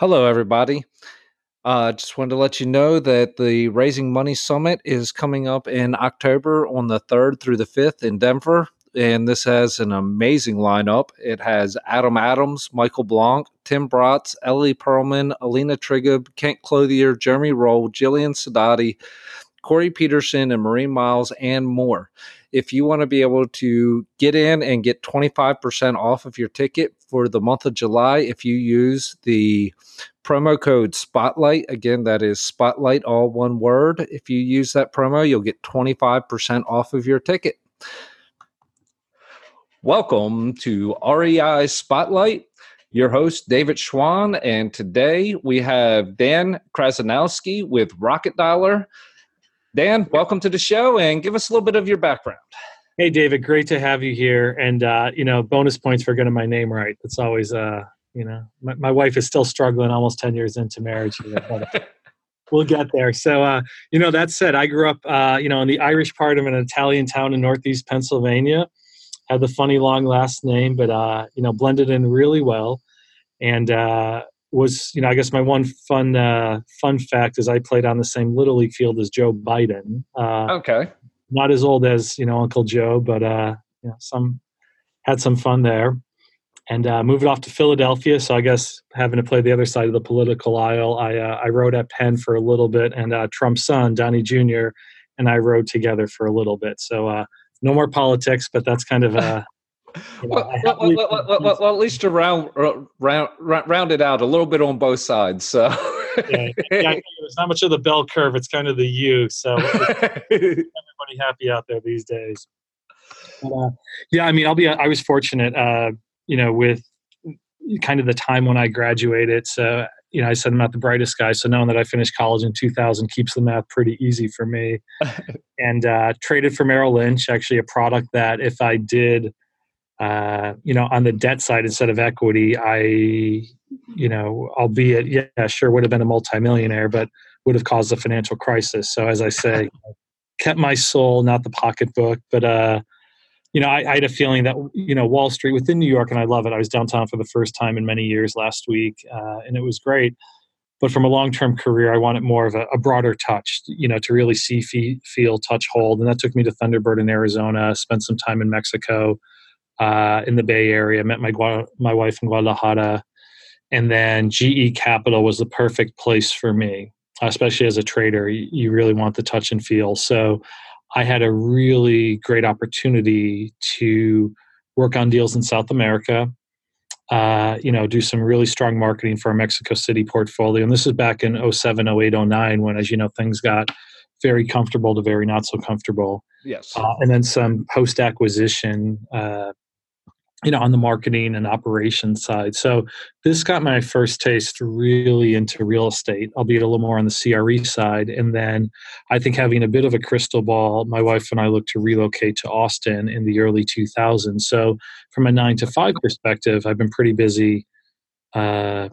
Hello, everybody. Uh, just wanted to let you know that the Raising Money Summit is coming up in October on the 3rd through the 5th in Denver. And this has an amazing lineup. It has Adam Adams, Michael Blank, Tim Bratz, Ellie Perlman, Alina Trigub, Kent Clothier, Jeremy Roll, Jillian Sidoti, Corey Peterson, and Marie Miles, and more. If you want to be able to get in and get 25% off of your ticket for the month of July, if you use the promo code Spotlight, again, that is Spotlight, all one word. If you use that promo, you'll get 25% off of your ticket. Welcome to REI Spotlight. Your host, David Schwan, and today we have Dan Krasanowski with Rocket Dollar. Dan, welcome to the show and give us a little bit of your background. Hey, David, great to have you here. And, uh, you know, bonus points for getting my name right. It's always, uh, you know, my, my wife is still struggling almost 10 years into marriage. we'll get there. So, uh, you know, that said, I grew up, uh, you know, in the Irish part of an Italian town in Northeast Pennsylvania. Had the funny long last name, but, uh, you know, blended in really well. And, uh, was you know I guess my one fun uh, fun fact is I played on the same little league field as Joe Biden. Uh, okay, not as old as you know Uncle Joe, but uh, you know, some had some fun there, and uh, moved off to Philadelphia. So I guess having to play the other side of the political aisle, I uh, I rode at Penn for a little bit, and uh, Trump's son Donnie Jr. and I rode together for a little bit. So uh, no more politics, but that's kind of uh, well, well, well, well, at least to round, round, round it out a little bit on both sides. So yeah, yeah, it's not much of the bell curve; it's kind of the U. So everybody happy out there these days. But, uh, yeah, I mean, I'll be. I was fortunate, uh, you know, with kind of the time when I graduated. So you know, I said I'm not the brightest guy, so knowing that I finished college in 2000 keeps the math pretty easy for me. and uh, traded for Merrill Lynch, actually a product that if I did uh, you know, on the debt side instead of equity, I, you know, albeit, yeah, sure, would have been a multimillionaire, but would have caused a financial crisis. So, as I say, kept my soul, not the pocketbook. But, uh, you know, I, I, had a feeling that, you know, Wall Street within New York, and I love it. I was downtown for the first time in many years last week, uh, and it was great. But from a long term career, I wanted more of a, a, broader touch, you know, to really see, feel, touch, hold. And that took me to Thunderbird in Arizona, spent some time in Mexico uh, in the Bay Area. Met my my wife in Guadalajara, and then GE Capital was the perfect place for me, especially as a trader. You really want the touch and feel. So I had a really great opportunity to work on deals in South America. Uh, you know, do some really strong marketing for our Mexico City portfolio. And this is back in 07, 08, 09, when, as you know, things got very comfortable to very not so comfortable. Yes. Uh, and then some post acquisition uh, you know on the marketing and operations side. So this got my first taste really into real estate. Albeit a little more on the cre side and then i think having a bit of a crystal ball my wife and i looked to relocate to austin in the early 2000s so from a nine to five perspective i've been pretty busy uh,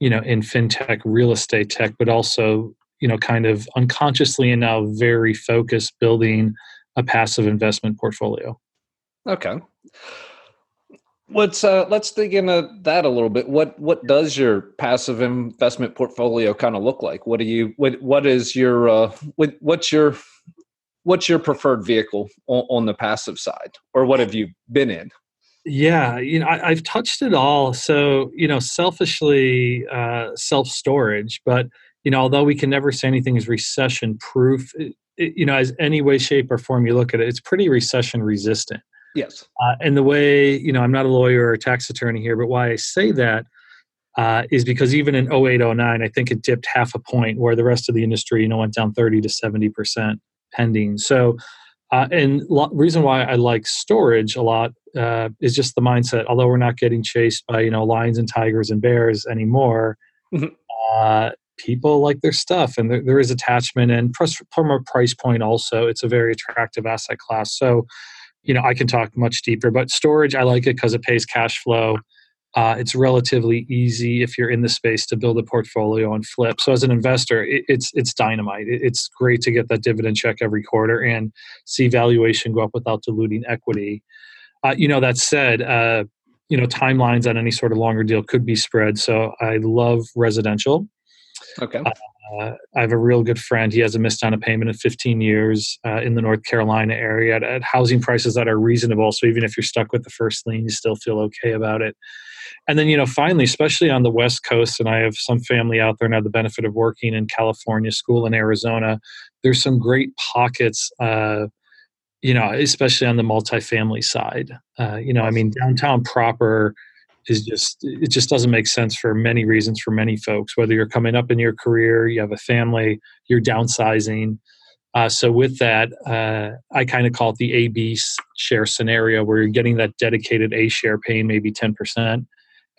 you know in fintech real estate tech but also you know kind of unconsciously and now very focused building a passive investment portfolio. Okay Let's uh, let's dig into that a little bit. What what does your passive investment portfolio kind of look like? What do you what what is your uh, what, what's your what's your preferred vehicle on, on, the passive side, or what have you been in? Yeah, you know, I, have touched it all. So you know, selfishly, uh, self storage, but you know, although we can never say anything is recession proof, you know, as any way, shape, or form you look at it, it's pretty recession resistant. Yes. Uh, and the way, you know, I'm not a lawyer or a tax attorney here, but why I say that uh, is because even in 08, 09, I think it dipped half a point where the rest of the industry, you know, went down 30 to 70% pending. So, uh, and lo- reason why I like storage a lot uh, is just the mindset. Although we're not getting chased by, you know, lions and tigers and bears anymore, mm-hmm. Uh, people like their stuff and there, there is attachment and from a price point also, it's a very attractive asset class. So, you know, I can talk much deeper, but storage, I like it because it pays cash flow. Uh, it's relatively easy if you're in the space to build a portfolio and flip. So as an investor, it, it's it's dynamite. It, it's great to get that dividend check every quarter and see valuation go up without diluting equity. Uh, you know, that said, uh, you know timelines on any sort of longer deal could be spread. So I love residential. Okay. Uh, I have a real good friend. He hasn't missed on a payment in 15 years uh, in the North Carolina area at, at, housing prices that are reasonable. So even if you're stuck with the first lien, you still feel okay about it. And then, you know, finally, especially on the West Coast, and I have some family out there and have the benefit of working in California, school in Arizona, there's some great pockets. Uh, you know, especially on the multifamily side. Uh, you know, I mean, downtown proper is just it just doesn't make sense for many reasons for many folks whether you're coming up in your career you have a family you're downsizing. Uh, so with that uh, i kind of call it the a b share scenario where you're getting that dedicated a share paying maybe 10%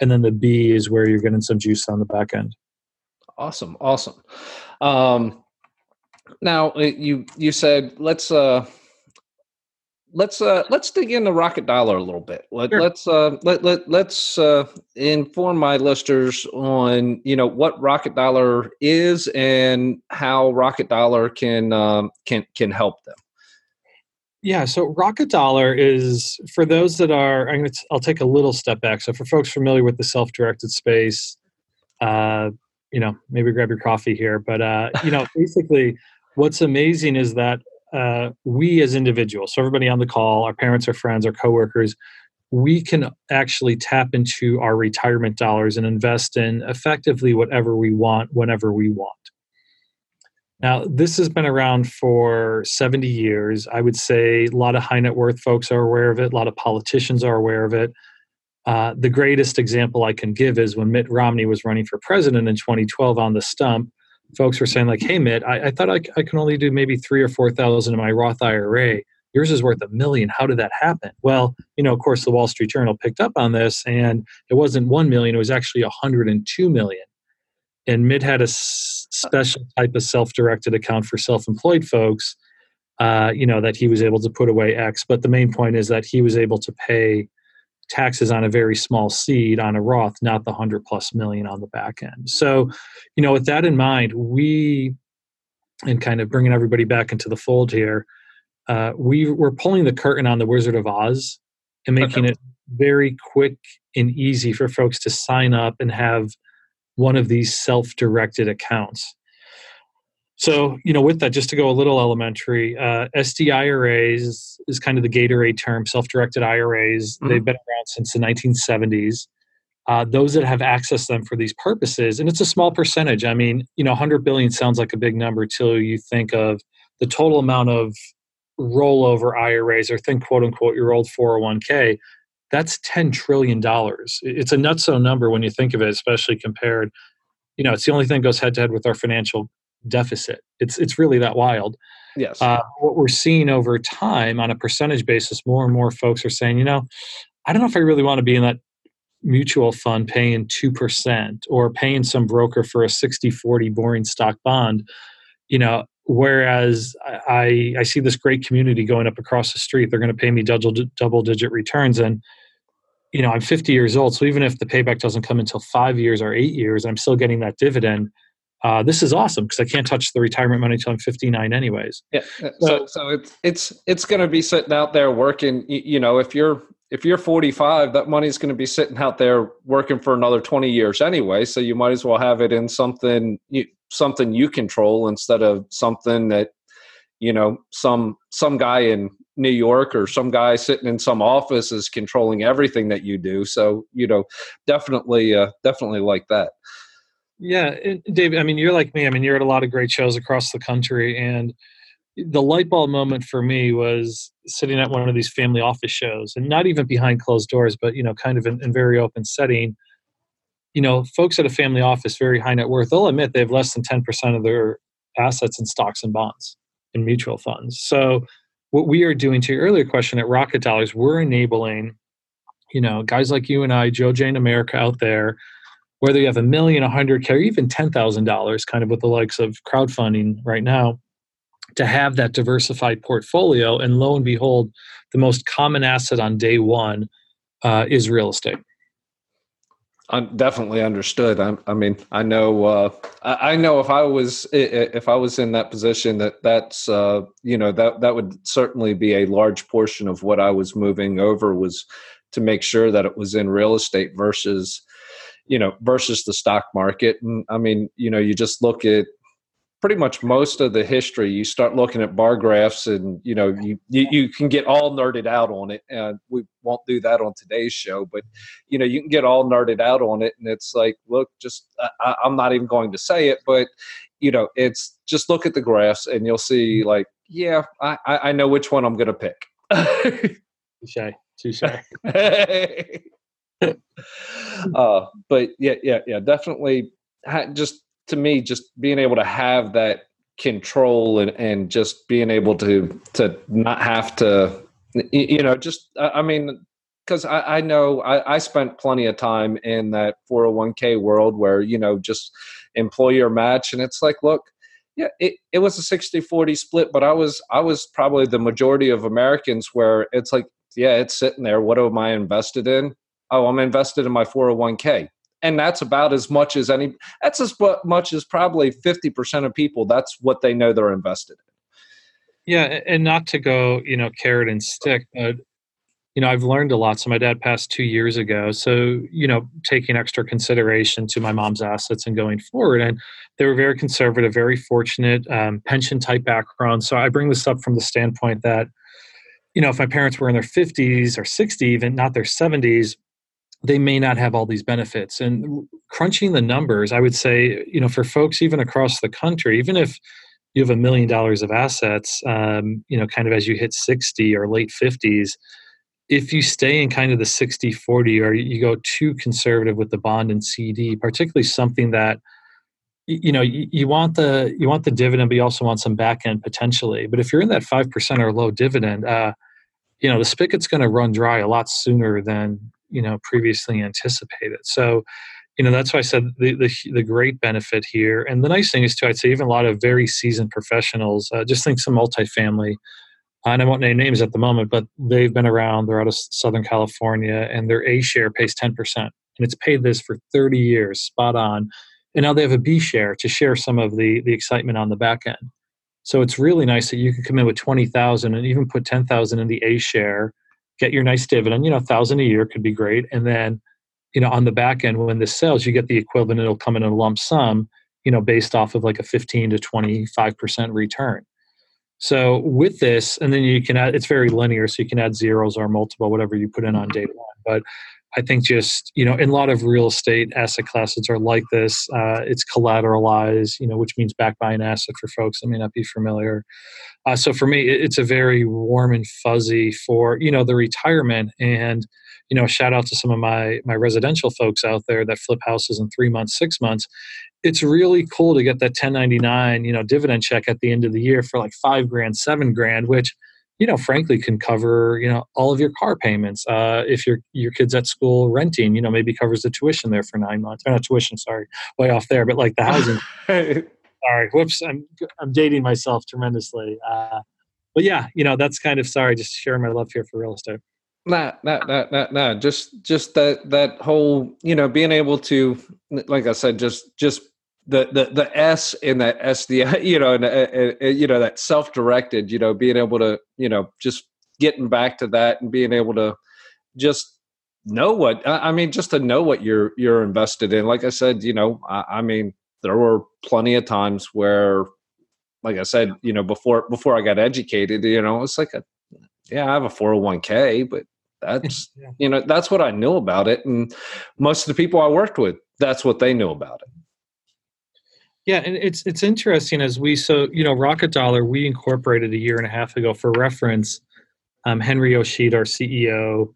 and then the b is where you're getting some juice on the back end. Awesome awesome. Um, now uh, you you said let's uh let's uh let's dig into rocket dollar a little bit. Let, sure. let's uh let, let let's uh inform my listeners on you know what rocket dollar is and how rocket dollar can um can can help them. Yeah so rocket dollar is for those that are i'm gonna t- i'll take a little step back. So for folks familiar with the self-directed space uh you know maybe grab your coffee here but uh you know basically what's amazing is that uh, we as individuals, so everybody on the call, our parents, our friends, our coworkers, we can actually tap into our retirement dollars and invest in effectively whatever we want whenever we want. Now, this has been around for 70 years. I would say a lot of high net worth folks are aware of it, a lot of politicians are aware of it. Uh, the greatest example I can give is when Mitt Romney was running for president in 2012 on the stump folks were saying like, "Hey, Mitt, I, I thought I, I can only do maybe three or four thousand in my Roth IRA. Yours is worth a million. How did that happen?" Well, you know, of course, the Wall Street Journal picked up on this, and it wasn't one million; it was actually 102 million. And Mitt had a s- special type of self-directed account for self-employed folks. Uh, you know that he was able to put away X, but the main point is that he was able to pay taxes on a very small seed on a Roth, not the 100 plus million on the back end. So, you know, with that in mind, we, and kind of bringing everybody back into the fold here, uh, we we're pulling the curtain on the Wizard of Oz and making okay. it very quick and easy for folks to sign up and have one of these self-directed accounts. So, you know, with that, just to go a little elementary, uh, SD IRAs is kind of the Gatorade term, self directed IRAs. Mm-hmm. They've been around since the 1970s. Uh, those that have accessed them for these purposes, and it's a small percentage. I mean, you know, 100 billion sounds like a big number till you think of the total amount of rollover IRAs or think quote unquote your old 401k. That's $10 trillion. It's a nutso number when you think of it, especially compared, you know, it's the only thing that goes head to head with our financial deficit. It's it's really that wild. Yes. Uh, what we're seeing over time on a percentage basis, more and more folks are saying, you know, I don't know if I really want to be in that mutual fund paying 2% or paying some broker for a 60 40 boring stock bond. You know, whereas I, I see this great community going up across the street, they're going to pay me double, double digit returns. And, you know, I'm 50 years old. So even if the payback doesn't come until five years or eight years, I'm still getting that dividend uh, this is awesome because I can't touch the retirement money until I'm 59 anyways. Yeah. So, so, so it's, it's, it's going to be sitting out there working, you, you, know, if you're, if you're 45, that money's going to be sitting out there working for another 20 years anyway. So you might as well have it in something, you, something you control instead of something that, you know, some, some guy in New York or some guy sitting in some office is controlling everything that you do. So, you know, definitely, uh, definitely like that. Yeah, David. I mean, you're like me. I mean, you're at a lot of great shows across the country, and the light bulb moment for me was sitting at one of these family office shows, and not even behind closed doors, but you know, kind of in, in very open setting. You know, folks at a family office, very high net worth, they'll admit they have less than ten percent of their assets in stocks and bonds and mutual funds. So, what we are doing to your earlier question at Rocket Dollars, we're enabling, you know, guys like you and I, Joe Jane America out there whether you have a million, a hundred or even ten thousand dollars, kind of with the likes of crowdfunding right now, to have that diversified portfolio. And lo and behold, the most common asset on day one uh, is real estate. I'm definitely understood. I, I mean, I know. Uh, I, I, know if I was if I was in that position, that that's uh, you know that that would certainly be a large portion of what I was moving over was to make sure that it was in real estate versus you know versus the stock market. And i mean you know you just look at pretty much most of the history you start looking at bar graphs and you know you, you, you can get all nerded out on it. And we won't do that on today's show but you know you can get all nerded out on it. And it's like look just I, i'm not even going to say it but you know it's just look at the graphs and you'll see like yeah i i know which one i'm going to pick. Touche. Touche uh, but yeah yeah yeah definitely just to me, just being able to have that control and, and just being able to to not have to, you know, just I mean, because I, I, know I, I spent plenty of time in that 401k world where you know just employer match, and it's like, look, yeah, it, it was a 60-40 split, but I was I was probably the majority of Americans where it's like, yeah, it's sitting there. What am I invested in? Oh, I'm invested in my 401k and that's about as much as any that's as much as probably 50% of people that's what they know they're invested in. Yeah and not to go you know carrot and stick but you know i've learned a lot. So my dad passed two years ago. So you know taking extra consideration to my mom's assets and going forward and they were very conservative very fortunate um, pension type background. So i bring this up from the standpoint that you know if my parents were in their 50s or 60 even not their 70s they may not have all these benefits. And crunching the numbers, I would say, you know, for folks even across the country, even if you have a million dollars of assets, um, you know, kind of as you hit 60 or late 50s, if you stay in kind of the 60 40 or you go too conservative with the bond and CD, particularly something that you know you, want the you want the dividend but you also want some back end potentially but if you're in that 5% or low dividend uh, you know the spigot's going to run dry a lot sooner than you know previously anticipated. So you know that's why i said the, the, the great benefit here and the nice thing is too i'd say even a lot of very seasoned professionals uh, just think some multifamily and i won't name names at the moment but they've been around they're out of southern california and their a share pays 10% and it's paid this for 30 years spot on and now they have a b share to share some of the the excitement on the back end. So it's really nice that you can come in with 20000 and even put 10000 in the a share get your nice dividend, you know, a thousand a year could be great. And then, you know, on the back end, when this sells, you get the equivalent, it'll come in a lump sum, you know, based off of like a 15 to 25% return. So with this, and then you can add, it's very linear. So you can add zeros or multiple, whatever you put in on day one. But I think just, you know, in a lot of real estate asset classes are like this. Uh, it's collateralized, you know, which means backed by an asset for folks that may not be familiar. Uh, so for me, it's a very warm and fuzzy for, you know, the retirement. And, you know, shout out to some of my, my residential folks out there that flip houses in three months, six months. It's really cool to get that 1099, you know, dividend check at the end of the year for like five grand, seven grand, which – you know, frankly, can cover you know all of your car payments. Uh, if your your kids at school renting, you know, maybe covers the tuition there for nine months. Or not tuition, sorry, way off there, but like the housing. sorry, whoops, I'm I'm dating myself tremendously. Uh, but yeah, you know, that's kind of sorry, just sharing my love here for real estate. Nah, nah, nah, nah, nah. Just, just that that whole, you know, being able to, like I said, just just the the the S in that SDI, you know, and, uh, uh, you know that self directed, you know, being able to, you know, just getting back to that and being able to just know what I mean, just to know what you're you're invested in. Like I said, you know, I, I mean, there were plenty of times where, like I said, you know, before before I got educated, you know, it's like a yeah, I have a 401k but that's yeah. you know that's what I knew about it, and most of the people I worked with, that's what they knew about it. Yeah, and it's it's interesting as we so you know Rocket Dollar we incorporated a year and a half ago for reference. Um, Henry Yoshida, our CEO,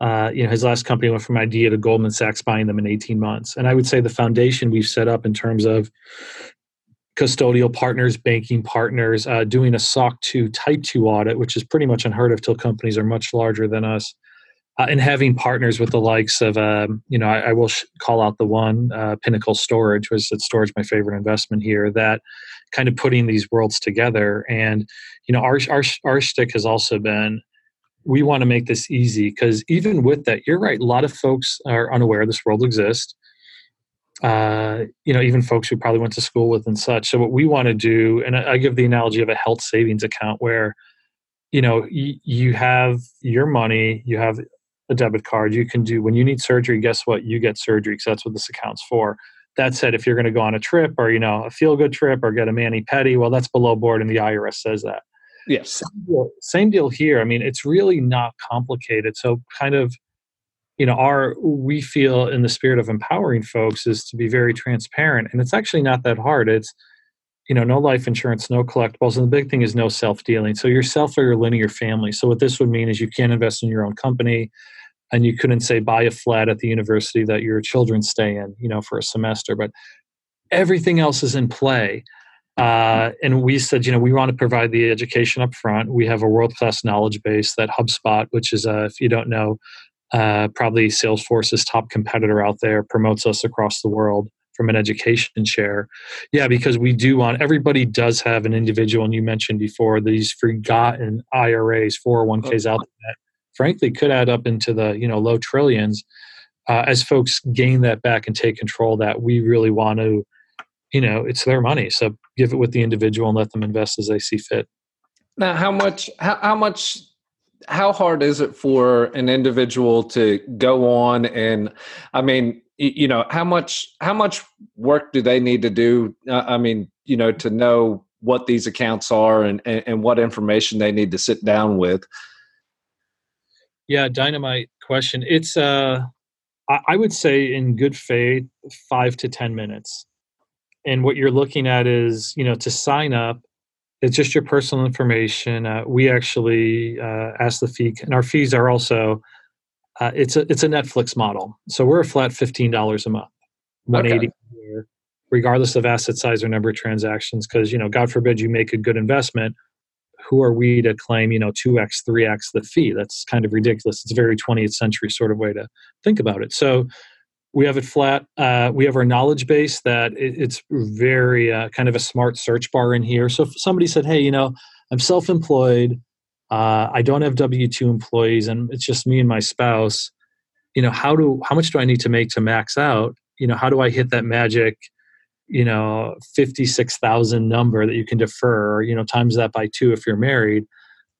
uh, you know his last company went from idea to Goldman Sachs buying them in 18 months, and I would say the foundation we've set up in terms of custodial partners, banking partners, uh, doing a SOC 2 Type 2 audit, which is pretty much unheard of till companies are much larger than us uh, and having partners with the likes of, um, you know, I, I will sh- call out the one, uh, Pinnacle Storage, was at Storage my favorite investment here, that kind of putting these worlds together. And, you know, our, our, our stick has also been, we want to make this easy because even with that, you're right, a lot of folks are unaware this world exists. Uh, you know, even folks who probably went to school with and such. So what we want to do, and I, I give the analogy of a health savings account where, you know, y- you have your money, you have a debit card. You can do when you need surgery. Guess what? You get surgery because that's what this account's for. That said, if you're going to go on a trip or you know a feel good trip or get a mani pedi, well, that's below board, and the IRS says that. Yes. Same deal, same deal here. I mean, it's really not complicated. So, kind of, you know, our we feel in the spirit of empowering folks is to be very transparent, and it's actually not that hard. It's you know, no life insurance, no collectibles, and the big thing is no self dealing. So yourself or your linear family. So what this would mean is you can't invest in your own company, and you couldn't say buy a flat at the university that your children stay in, you know, for a semester. But everything else is in play. Uh, and we said, you know, we want to provide the education up front. We have a world class knowledge base that HubSpot, which is, uh, if you don't know, uh, probably Salesforce's top competitor out there, promotes us across the world from an education share. Yeah, because we do want everybody does have an individual, and you mentioned before these forgotten IRAs, 401ks out there frankly could add up into the you know low trillions. Uh, as folks gain that back and take control that we really want to you know it's their money. So give it with the individual and let them invest as they see fit. Now how much how, how much how hard is it for an individual to go on and i mean you know how much how much work do they need to do? Uh, i mean you know to know what these accounts are and, and, and what information they need to sit down with yeah, dynamite question. It's uh I would say in good faith, five to ten minutes. And what you're looking at is, you know, to sign up, it's just your personal information. Uh, we actually uh, ask the fee, and our fees are also. Uh, it's a it's a Netflix model, so we're a flat fifteen dollars a month, one eighty okay. regardless of asset size or number of transactions. Because you know, God forbid you make a good investment, who are we to claim, you know, 2x, 3x the fee? That's kind of ridiculous. It's a very 20th century sort of way to think about it. So we have it flat. Uh, we have our knowledge base that it, it's very uh, kind of a smart search bar in here. So if somebody said, hey, you know, I'm self employed, uh, I don't have W 2 employees, and it's just me and my spouse, you know, how do how much do I need to make to max out? You know, how do I hit that magic you know 56000 number that you can defer you know times that by two if you're married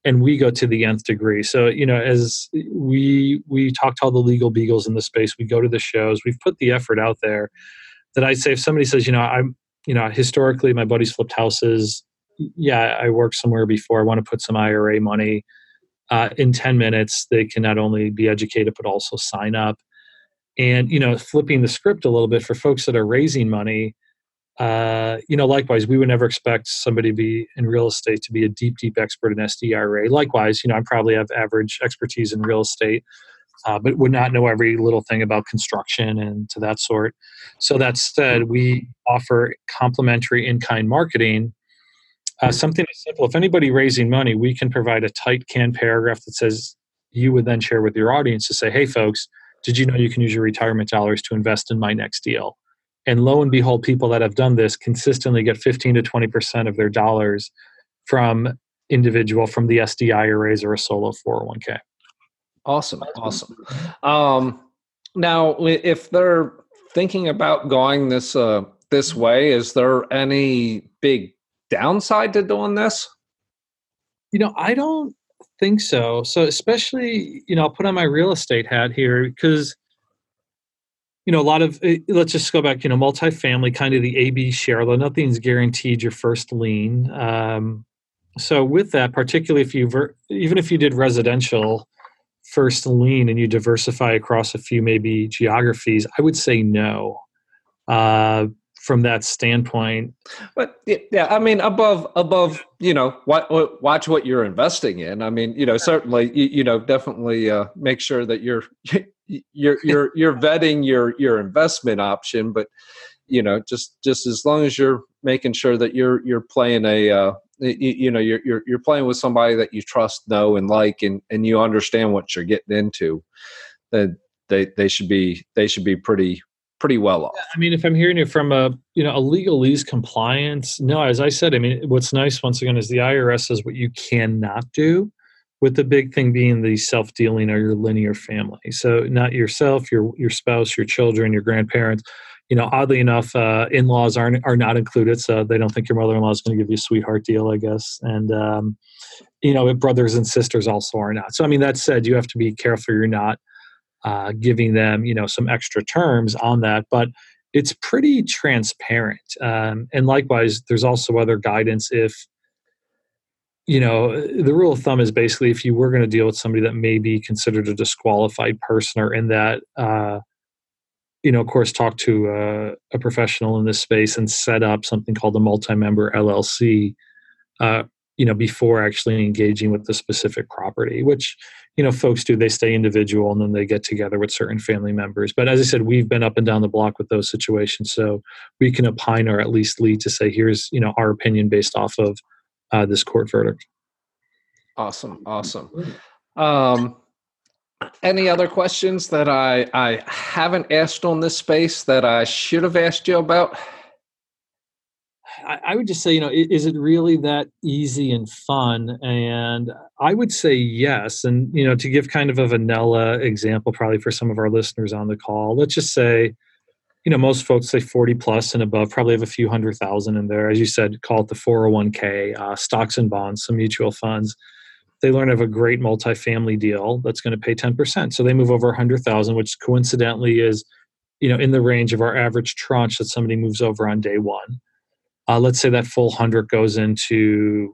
and we go to the nth degree. So you know as we we talk to all the legal beagles in the space we go to the shows we've put the effort out there that i say if somebody says you know i'm you know historically my buddies flipped houses yeah i worked somewhere before i want to put some ira money uh, in 10 minutes they can not only be educated but also sign up. And you know flipping the script a little bit for folks that are raising money uh, you know, likewise, we would never expect somebody to be in real estate to be a deep, deep expert in SDRA. Likewise, you know, I probably have average expertise in real estate, uh, but would not know every little thing about construction and to that sort. So that said, we offer complimentary in-kind marketing. Uh, something simple. If anybody raising money, we can provide a tight canned paragraph that says you would then share with your audience to say, "Hey, folks, did you know you can use your retirement dollars to invest in my next deal?" And lo and behold, people that have done this consistently get 15 to 20% of their dollars from individual from the SDI IRAs or a solo 401k. Awesome. Awesome. Um, now, if they're thinking about going this uh, this way, is there any big downside to doing this? You know, I don't think so. So, especially, you know, I'll put on my real estate hat here because you know, a lot of eh, let's just go back. You know, multifamily, kind of the AB share. Although nothing's guaranteed your first lien. Um, so with that, particularly if you even if you did residential first lien and you diversify across a few maybe geographies, I would say no. Uh, from that standpoint. But yeah, I mean, above above, you know, watch, watch what you're investing in. I mean, you know, certainly, you, you know, definitely uh, make sure that you're you're you're you're vetting your your investment option. But you know, just just as long as you're making sure that you're you're playing a uh, you, you know you're, you're you're playing with somebody that you trust, know, and like, and and you understand what you're getting into, then they they should be they should be pretty pretty well off. I mean, if I'm hearing it from a you know a legalese compliance, no. As I said, I mean, what's nice once again is the IRS says what you cannot do, with the big thing being the self dealing or your linear family. So not yourself, your your spouse, your children, your grandparents. You know, oddly enough, uh, in laws aren't are not included, so they don't think your mother in law is going to give you a sweetheart deal, I guess. And um, you know, brothers and sisters also are not. So I mean, that said, you have to be careful you're not uh, giving them you know some extra terms on that but it's pretty transparent um, and likewise there's also other guidance if you know the rule of thumb is basically if you were going to deal with somebody that may be considered a disqualified person or in that uh, you know of course talk to a, a, professional in this space and set up something called a multi-member llc uh, you know before actually engaging with the specific property which you know folks do they stay individual and then they get together with certain family members. But as i said we've been up and down the block with those situations so we can opine or at least lead to say here's you know our opinion based off of uh, this court verdict. Awesome awesome. Um, any other questions that i i haven't asked on this space that i should have asked you about I, would just say, you know, is it really that easy and fun? And I would say yes. And, you know, to give kind of a vanilla example, probably for some of our listeners on the call, let's just say, you know, most folks say 40 plus and above probably have a few hundred thousand in there. As you said, call it the 401k, uh, stocks and bonds, some mutual funds. They learn of a great multifamily deal that's going to pay 10%. So they move over 100,000, which coincidentally is, you know, in the range of our average tranche that somebody moves over on day one uh, let's say that full hundred goes into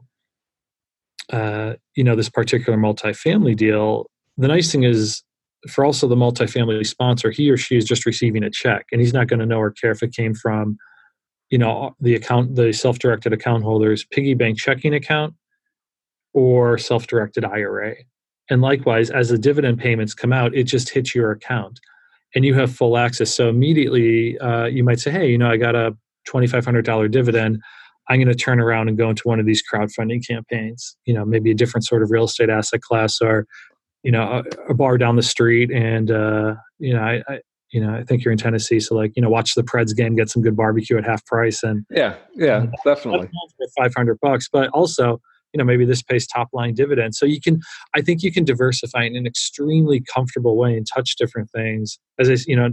uh, you know this particular multifamily deal. The nice thing is for also the multifamily sponsor he or she is just receiving a check and he's not going to know or care if it came from you know the account the self-directed account holders piggy bank checking account or self-directed ira and likewise as the dividend payments come out it just hits your account and you have full access. So immediately uh, you might say hey you know i got a $2,500 dividend, I'm going to turn around and go into one of these crowdfunding campaigns. You know, maybe a different sort of real estate asset class, or you know, a, a bar down the street. And uh, you know, I, I, you know, I think you're in Tennessee, so like, you know, watch the Preds game, get some good barbecue at half price, and yeah, yeah, and definitely five hundred bucks. But also, you know, maybe this pays top line dividends. So you can, I think, you can diversify in an extremely comfortable way and touch different things. As I, you know,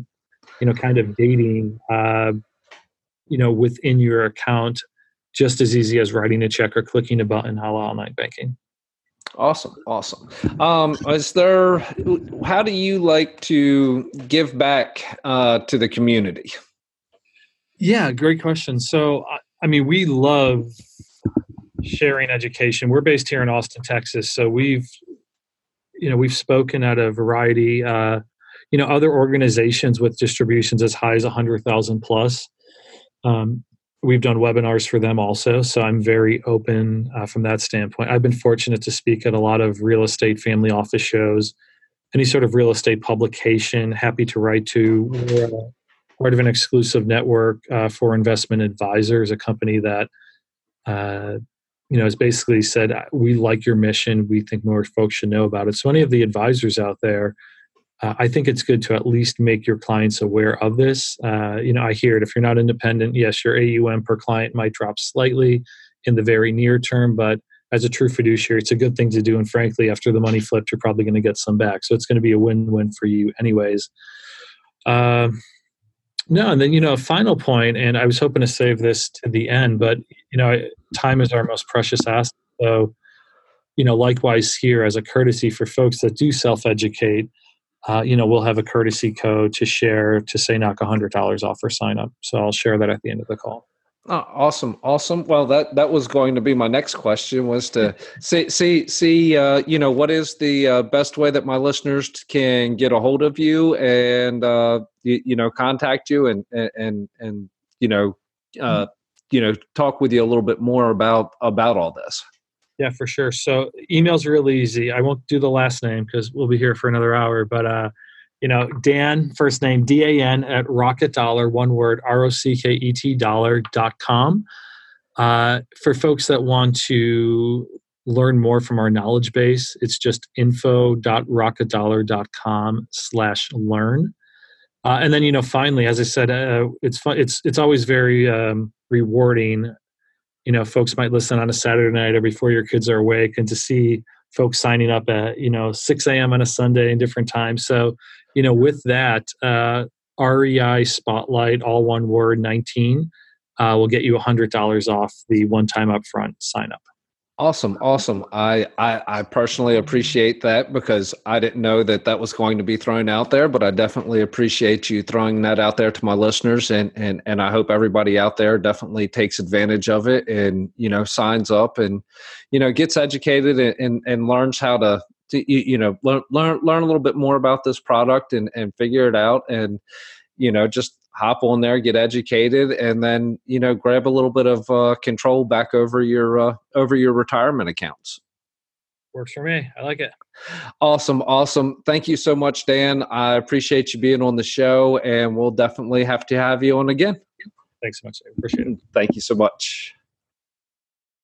you know, kind of dating. Uh, you know within your account just as easy as writing a check or clicking a button how online banking. Awesome awesome. Um, is there how do you like to give back uh, to the community? Yeah great question. So i mean we love sharing education. We're based here in austin texas so we've you know we've spoken at a variety uh, you know other organizations with distributions as high as 100000 plus um, we've done webinars for them also, so I'm very open uh, from that standpoint. I've been fortunate to speak at a lot of real estate family office shows, any sort of real estate publication. Happy to write to. We're part of an exclusive network uh, for investment advisors, a company that. Uh, you know, has basically said, we like your mission. We think more folks should know about it. So, any of the advisors out there, uh, I think it's good to at least make your clients aware of this. Uh, you know, I hear it. If you're not independent, yes, your AUM per client might drop slightly in the very near term, but as a true fiduciary, it's a good thing to do. And frankly, after the money flipped, you're probably going to get some back. So it's going to be a win-win for you, anyways. Uh, no, and then you know, final point, and I was hoping to save this to the end, but you know, time is our most precious asset. So, you know, likewise here, as a courtesy for folks that do self-educate uh, you know, we'll have a courtesy code to share to say knock $100 off for sign up. So I'll share that at the end of the call. Oh, awesome, awesome. Well, that that was going to be my next question was to see see see uh, you know what is the uh, best way that my listeners can get a hold of you and uh, you, you know contact you and and and you know uh, mm-hmm. you know talk with you a little bit more about about all this. Yeah, for sure. So email's really easy. I won't do the last name because we'll be here for another hour. But uh, you know, Dan, first name D A N at Rocket Dollar, one word R O C K E T dollar dot com. Uh, for folks that want to learn more from our knowledge base, it's just info.rocketdollar.com slash learn. Uh, and then, you know, finally, as I said, uh, it's fun. It's it's always very um, rewarding you know folks might listen on a saturday night or before your kids are awake and to see folks signing up at you know 6 a.m on a sunday in different times. So you know with that uh, rei spotlight all one word 19 uh, will get you $100 off the one time upfront sign up Awesome, awesome. I, I, I personally appreciate that because I didn't know that that was going to be thrown out there, but I definitely appreciate you throwing that out there to my listeners, and and and I hope everybody out there definitely takes advantage of it and you know signs up and you know gets educated and and, and learns how to, to you know learn learn learn a little bit more about this product and and figure it out and you know just hop on there, get educated, and then you know grab a little bit of uh, control back over your uh, over your retirement accounts. Works for me. I like it. Awesome, awesome. Thank you so much, Dan. I appreciate you being on the show, and we'll definitely have to have you on again. Thanks so much. I appreciate it. Thank you so much.